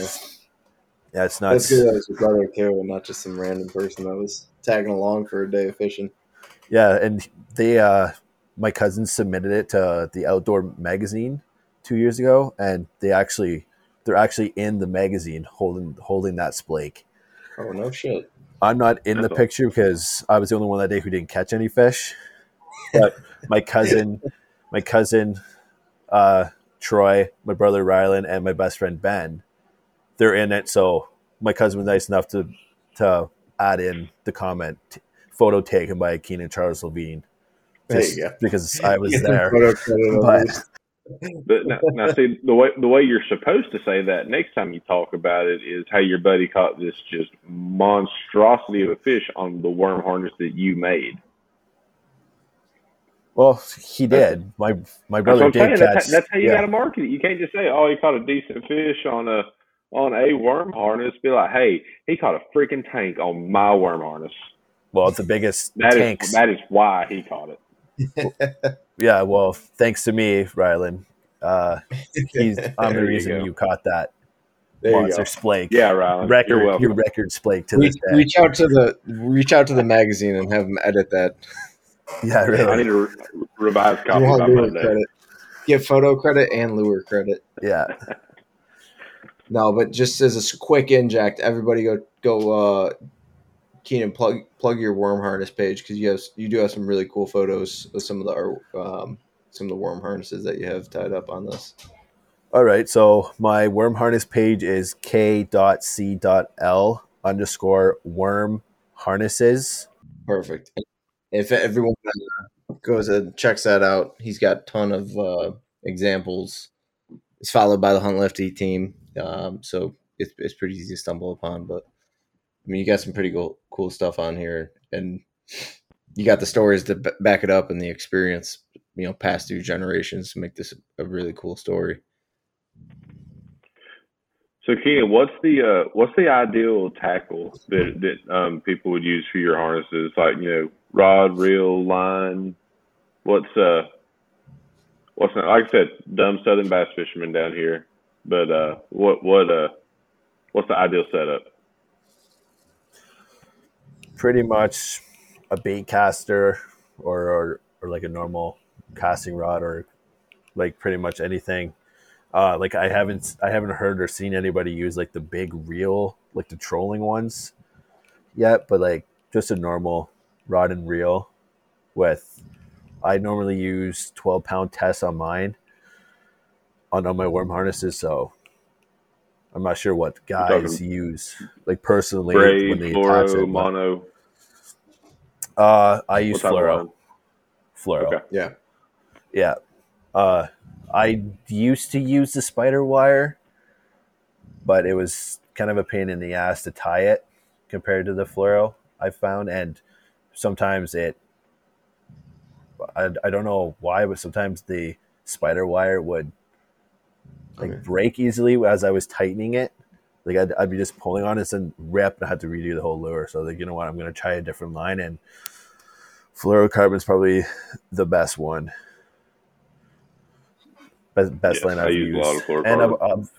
yeah, it's That's nuts. good that was your brother too, and not just some random person that was tagging along for a day of fishing. Yeah, and they uh my cousins submitted it to the outdoor magazine two years ago and they actually they're actually in the magazine holding holding that splake. Oh no shit. I'm not in the That's picture because I was the only one that day who didn't catch any fish. But my cousin my cousin uh Troy, my brother Rylan, and my best friend Ben, they're in it. So my cousin was nice enough to to add in the comment photo taken by Keenan Charles Levean just you go. because I was there. photo credit on But. But now, now, see the way the way you're supposed to say that next time you talk about it is how your buddy caught this just monstrosity of a fish on the worm harness that you made. Well, he did. My my brother what saying. did That's, catch. how- that's how you yeah. got to market it. You can't just say, "Oh, he caught a decent fish on a on a worm harness." Be like, "Hey, he caught a freaking tank on my worm harness." Well, it's the biggest That is tanks. that is why he caught it. yeah. Well, thanks to me, Rylan. Uh, he's I'm the There you reason you, caught that There you monster splake. Yeah, Rylan. record You're welcome. your record splake to Reach, this day. reach out to the reach out to the magazine and have them edit that. yeah, really. I need to re- revised copy You by Monday. credit. Get photo credit and lure credit. Yeah. No, but just as a quick inject, everybody go go. uh Keenan, plug plug your worm harness page because you have you do have some really cool photos of some of the um, some of the worm harnesses that you have tied up on this. All right. So my worm harness page is k.c.l underscore worm harnesses. Perfect. If everyone goes and checks that out, he's got a ton of uh, examples. It's followed by the Hunt Lift Eat team, um, so it's it's pretty easy to stumble upon. But I mean, you got some pretty cool cool stuff on here, and you got the stories to back it up and the experience, you know, passed through generations to make this a really cool story. So, Keenan, what's the uh, what's the ideal tackle that that um, people would use for your harnesses? Like you know, rod, reel, line. What's uh, what's not, like I said, dumb southern bass fisherman down here. But uh, what what uh, what's the ideal setup? Pretty much a bait caster or, or, or like a normal casting rod or like pretty much anything. Uh, like I haven't I haven't heard or seen anybody use like the big reel, like the trolling ones yet, but like just a normal rod and reel with I normally use 12 pound tests on mine on, on my worm harnesses, so I'm not sure what guys use like personally Braid, when they attach fluoro, it. mono. Uh, I use What type fluoro. Fluoro. Okay. Yeah, Yeah. Uh, I used to use the SpiderWire, but it was kind of a pain in the ass to tie it compared to the fluoro I found, and sometimes it. I, I don't know why, but sometimes the SpiderWire would like Okay. break easily as I was tightening it, like I'd, I'd be just pulling on it and rip and I had to redo the whole lure. So like, you know what, I'm gonna try a different line and fluorocarbon's probably the best one. Best, best Yes, line I I've use a used. lot of fluorocarbon. and I've, I've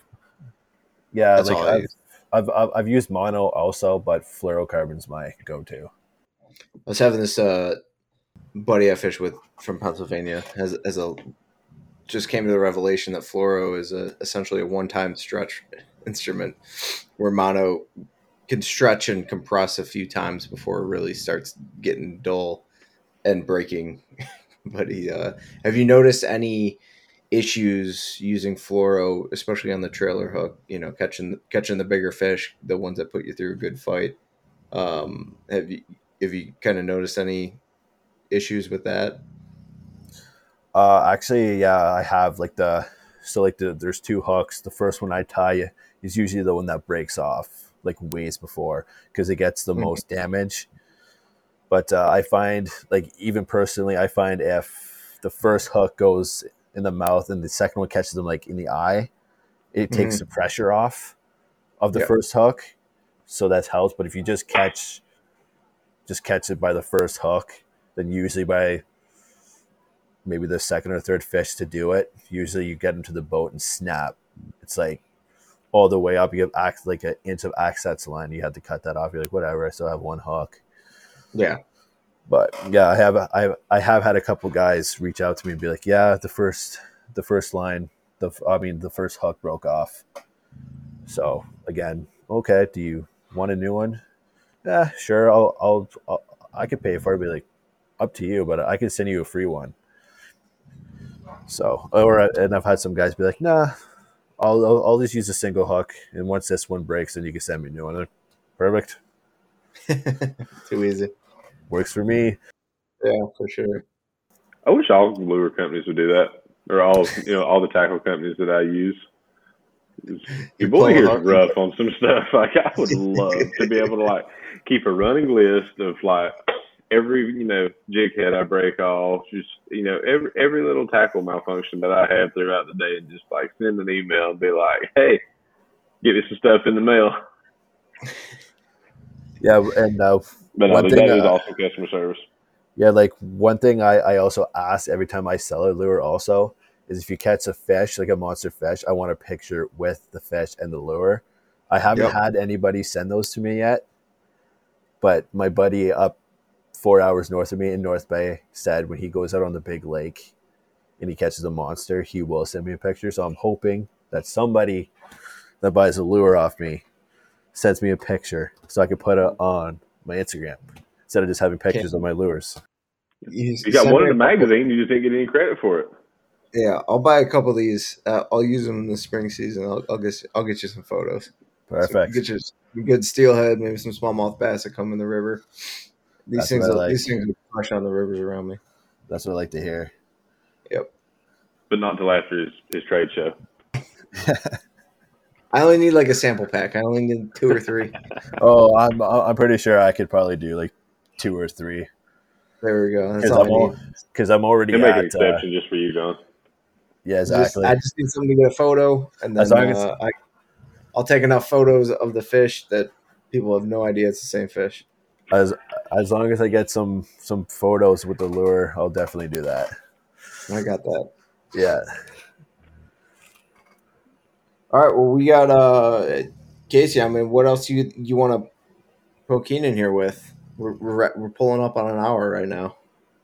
yeah, That's like I I've. I've, I've I've used mono also, but fluorocarbon's my go-to. I was having this uh, buddy I fish with from Pennsylvania as as a just came to the revelation that fluoro is a, essentially a one time stretch instrument where mono can stretch and compress a few times before it really starts getting dull and breaking. but he, uh, have you noticed any issues using fluoro, especially on the trailer hook? You know, catching catching the bigger fish, the ones that put you through a good fight. Um, have you have you kind of noticed any issues with that? Uh, actually, yeah, I have like the so like the there's two hooks. The first one I tie is usually the one that breaks off like ways before because it gets the Mhm. most damage. But uh, I find like even personally, I find if the first hook goes in the mouth and the second one catches them like in the eye, it takes mm-hmm. the pressure off of the Yep. first hook, so that helps. But if you just catch just catch it by the first hook, then usually by maybe the second or third fish to do it. Usually you get into the boat and snap. It's like all the way up. You have like an inch of access line. You have to cut that off. You're like, whatever. I still have one hook. Yeah. But yeah, I have I have, I have had a couple guys reach out to me and be like, yeah, the first the first line, the I mean the first hook broke off. So again, okay, do you want a new one? Yeah, sure. I'll I'll, I'll I could pay for it. Be like, up to you, but I can send you a free one. So, or and I've had some guys be like, nah, I'll I'll, I'll just use a single hook, and once this one breaks, then you can send me a new one. Perfect, Too easy. Works for me. Yeah, for sure. I wish all lure companies would do that, or all you know, all the tackle companies that I use. Your boy pull here hard. is rough on some stuff. Like I would love to be able to like keep a running list of like every you know jig head I break off, just you know every every little tackle malfunction that I have throughout the day, and just like send an email and be like, hey, get me some stuff in the mail. Yeah, and uh, But One uh, thing, that is uh, also customer service. Yeah, like one thing I, I also ask every time I sell a lure also is if you catch a fish, like a monster fish, I want a picture with the fish and the lure. I haven't Yep. had anybody send those to me yet, but my buddy up four hours north of me in North Bay said when he goes out on the big lake and he catches a monster, he will send me a picture. So I'm hoping that somebody that buys a lure off me sends me a picture so I can put it on my Instagram instead of just having pictures of my lures. You, You got one in the magazine, you just didn't get any credit for it. Yeah, I'll buy a couple of these. Uh, I'll use them in the spring season. I'll, I'll get I'll get you some photos. Perfect. get you some good steelhead, maybe some smallmouth bass that come in the river. These That's things, are, like. these things are fresh on the rivers around me. That's what I like to hear. Yep. But not until after his, his trade show. I only need like a sample pack. I only need two or three. Oh, I'm I'm pretty sure I could probably do like two or three There we go. Because I'm all, I'm already They make an at uh, exception just for you, John. yeah Just- exactly. I just need somebody to get a photo, and then As long as- uh, I, I'll take enough photos of the fish that people have no idea it's the same fish. as as long as I get some some photos with the lure, I'll definitely do that. I got that. Yeah. All right. Well, we got uh Casey. I mean, what else you you want to poke Keenan here with? We're, we're we're pulling up on an hour right now.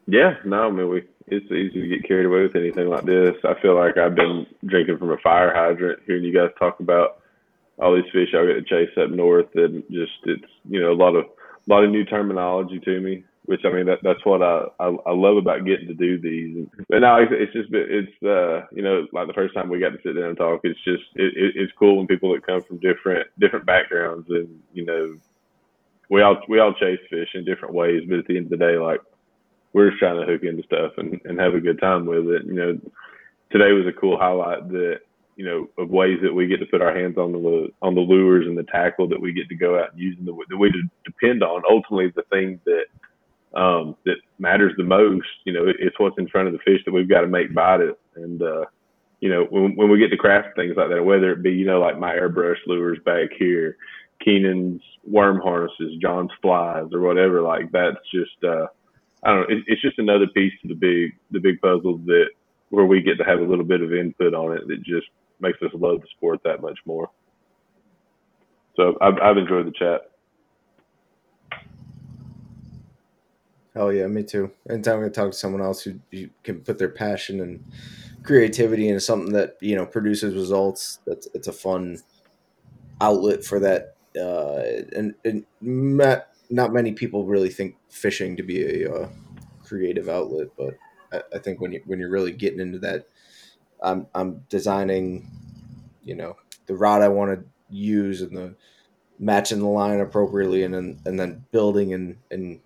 Yeah, no, I mean, we, it's easy to get carried away with anything like this. I feel like I've been drinking from a fire hydrant hearing you guys talk about all these fish I get to chase up north, and just it's you know a lot of a lot of new terminology to me. Which I mean that that's what I, I I love about getting to do these. And now it's, it's just it's uh you know like the first time we got to sit down and talk. It's just it, it, it's cool when people that come from different different backgrounds and you know we all we all chase fish in different ways, but at the end of the day, like we're just trying to hook into stuff and, and have a good time with it. You know, today was a cool highlight that you know of ways that we get to put our hands on the on the lures and the tackle that we get to go out and use and that we depend on. Ultimately, the thing that um, that matters the most, you know, it, it's what's in front of the fish that we've got to make bite it. And uh, you know, when, when we get to craft things like that, whether it be, you know, like my airbrush lures back here, Keenan's worm harnesses, John's flies, or whatever, like that's just, uh, I don't know, it, it's just another piece to the big, the big puzzle that where we get to have a little bit of input on it that just makes us love the sport that much more. So I've, I've enjoyed the chat. Oh yeah, me too. Anytime I talk to someone else who can put their passion and creativity into something that you know produces results, that's it's a fun outlet for that. Uh, and, and not not many people really think fishing to be a uh, creative outlet, but I, I, think when you when you're really getting into that, I'm I'm designing, you know, the rod I want to use and the matching the line appropriately, and then and then building and and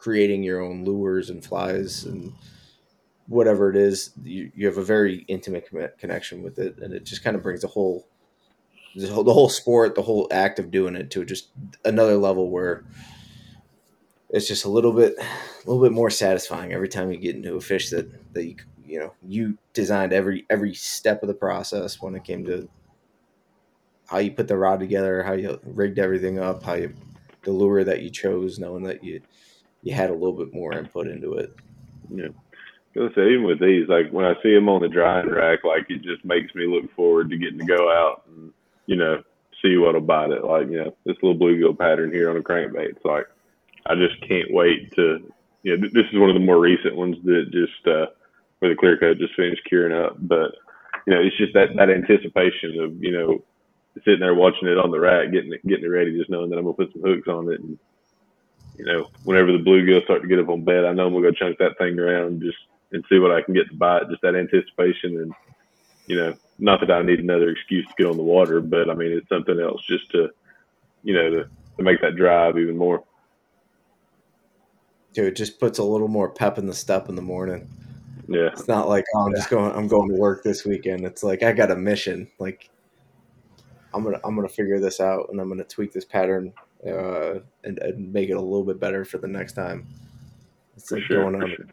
creating your own lures and flies and whatever it is, you, you have a very intimate connection with it, and it just kind of brings the whole, the whole the whole sport, the whole act of doing it to just another level where it's just a little bit, a little bit more satisfying every time you get into a fish that that you you know you designed every every step of the process when it came to how you put the rod together, how you rigged everything up, how you the lure that you chose, knowing that you you had a little bit more input into it. Yeah. Was say even with these, like when I see them on the drying rack, like it just makes me look forward to getting to go out and you know see what'll bite it. Like you know this little bluegill pattern here on a crankbait. It's like I just can't wait to. You know, this is one of the more recent ones that just uh, where the clear coat just finished curing up. But you know, it's just that that anticipation of you know sitting there watching it on the rack, getting it getting it ready, just knowing that I'm gonna put some hooks on it and you know, whenever the bluegills start to get up on bed, I know I'm gonna go chunk that thing around just and see what I can get to bite. Just that anticipation, and you know, not that I need another excuse to get on the water, but I mean, it's something else just to, you know, to, to make that drive even more. Dude, it just puts a little more pep in the step in the morning. Yeah, it's not like oh, I'm yeah. just going. I'm going to work this weekend. It's like I got a mission. Like I'm gonna I'm gonna figure this out, and I'm gonna tweak this pattern uh, and, and, make it a little bit better for the next time. It's like sure, going on sure.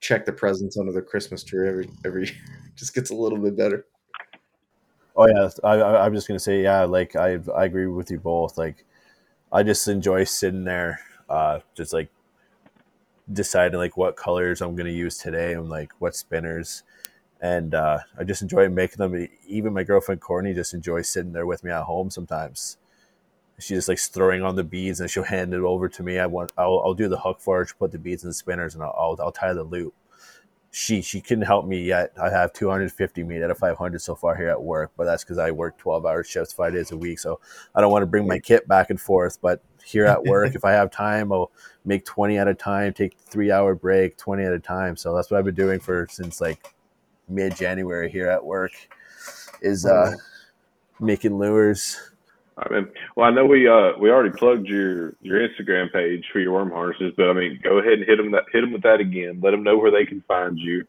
check the presents under the Christmas tree every every year. just gets a little bit better. Oh yeah, I, am just gonna say yeah. Like I I agree with you both. Like I just enjoy sitting there, uh, just like deciding like what colors I'm gonna use today and like what spinners. And uh, I just enjoy making them. Even my girlfriend Courtney just enjoys sitting there with me at home sometimes she just likes throwing on the beads and she'll hand it over to me. I want I'll, I'll do the hook for her. She'll put the beads in the spinners and I'll, I'll, I'll tie the loop. She she couldn't help me yet. I have 250 meat out of 500 so far here at work, but that's because I work 12 hour shifts five days a week. So I don't want to bring my kit back and forth. But here at work, if I have time, I'll make 20 at a time, take three hour break, 20 at a time. So that's what I've been doing for since like mid January here at work is uh, making lures I mean, well, I know we uh we already plugged your your Instagram page for your worm harnesses, but I mean, go ahead and hit them that hit them with that again. Let them know where they can find you.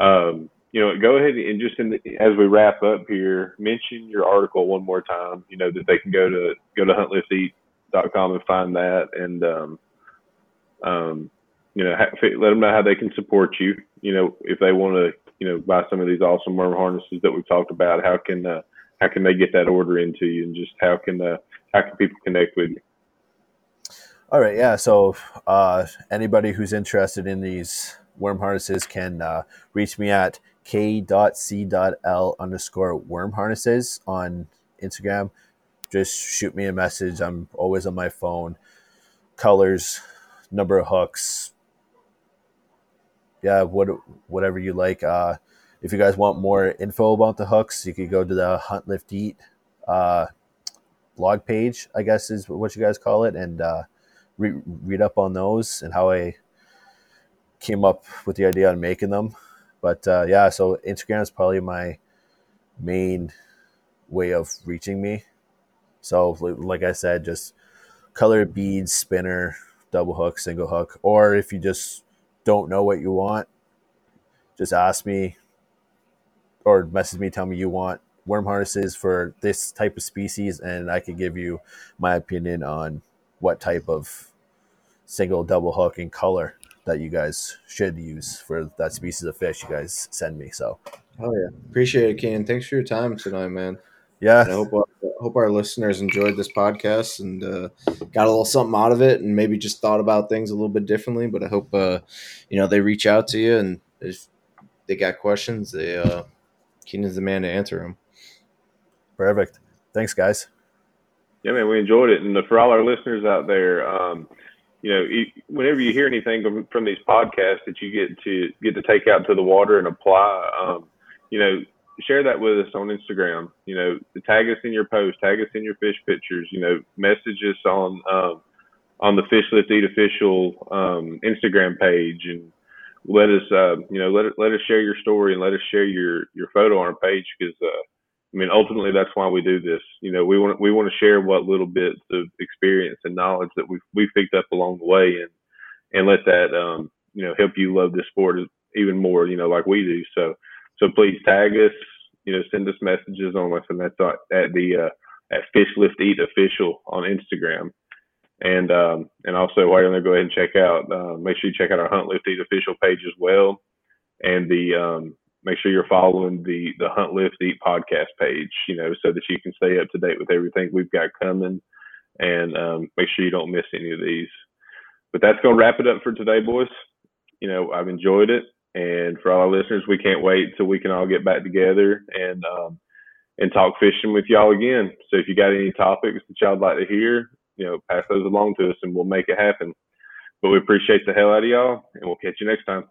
Um, you know, go ahead and just in the, as we wrap up here, mention your article one more time. You know that they can go to go to huntlifteat.com and find that, and um, um, you know, let them know how they can support you. You know, if they want to, you know, buy some of these awesome worm harnesses that we've talked about, how can uh, how can they get that order into you, and just how can the how can people connect with you? All right, yeah. So uh, anybody who's interested in these worm harnesses can uh, reach me at k.c.l underscore worm harnesses on Instagram. Just shoot me a message. I'm always on my phone. Colors, number of hooks. Yeah, what whatever you like. Uh, if you guys want more info about the hooks, you could go to the Hunt Lift Eat uh, blog page, I guess is what you guys call it, and uh, re- read up on those and how I came up with the idea on making them. But uh, yeah, so Instagram is probably my main way of reaching me. So, like I said, just color beads, spinner, double hook, single hook, or if you just don't know what you want, just ask me or message me, tell me you want worm harnesses for this type of species, and I could give you my opinion on what type of single, double hook, and color that you guys should use for that species of fish you guys send me. So Oh yeah, appreciate it, Keenan. Thanks for your time tonight, man. Yeah, And I hope uh, hope our listeners enjoyed this podcast and uh, got a little something out of it, and maybe just thought about things a little bit differently. But I hope uh, you know they reach out to you, and if they got questions, they uh, Keenan's the man to answer them. perfect. Thanks, guys. Yeah, man, we enjoyed it, and for all our listeners out there, um, you know, e- whenever you hear anything from, from these podcasts that you get to get to take out to the water and apply, um, you know, share that with us on Instagram. You know, tag us in your post, tag us in your fish pictures. You know, message us on um, on the Fish Lift Eat official um, Instagram page, and let us, uh, you know, let let us share your story and let us share your your photo on our page because. Uh, I mean, ultimately, that's why we do this. You know, we want we want to share what little bits of experience and knowledge that we've we've picked up along the way, and and let that um, you know help you love this sport even more. You know, like we do. So so please tag us. You know, send us messages on us, and that's at the uh, at Fish Lift Eat official on Instagram. And um, and also while you're there, go ahead and check out. Uh, make sure you check out our Hunt Lift Eat official page as well, and the um, make sure you're following the the Hunt Lift Eat podcast page, you know, so that you can stay up to date with everything we've got coming, and um, make sure you don't miss any of these. But that's gonna wrap it up for today, boys. You know, I've enjoyed it, and for all our listeners, we can't wait till we can all get back together and um, and talk fishing with y'all again. So if you got any topics that y'all'd like to hear, you know, pass those along to us, and we'll make it happen. But we appreciate the hell out of y'all, and we'll catch you next time.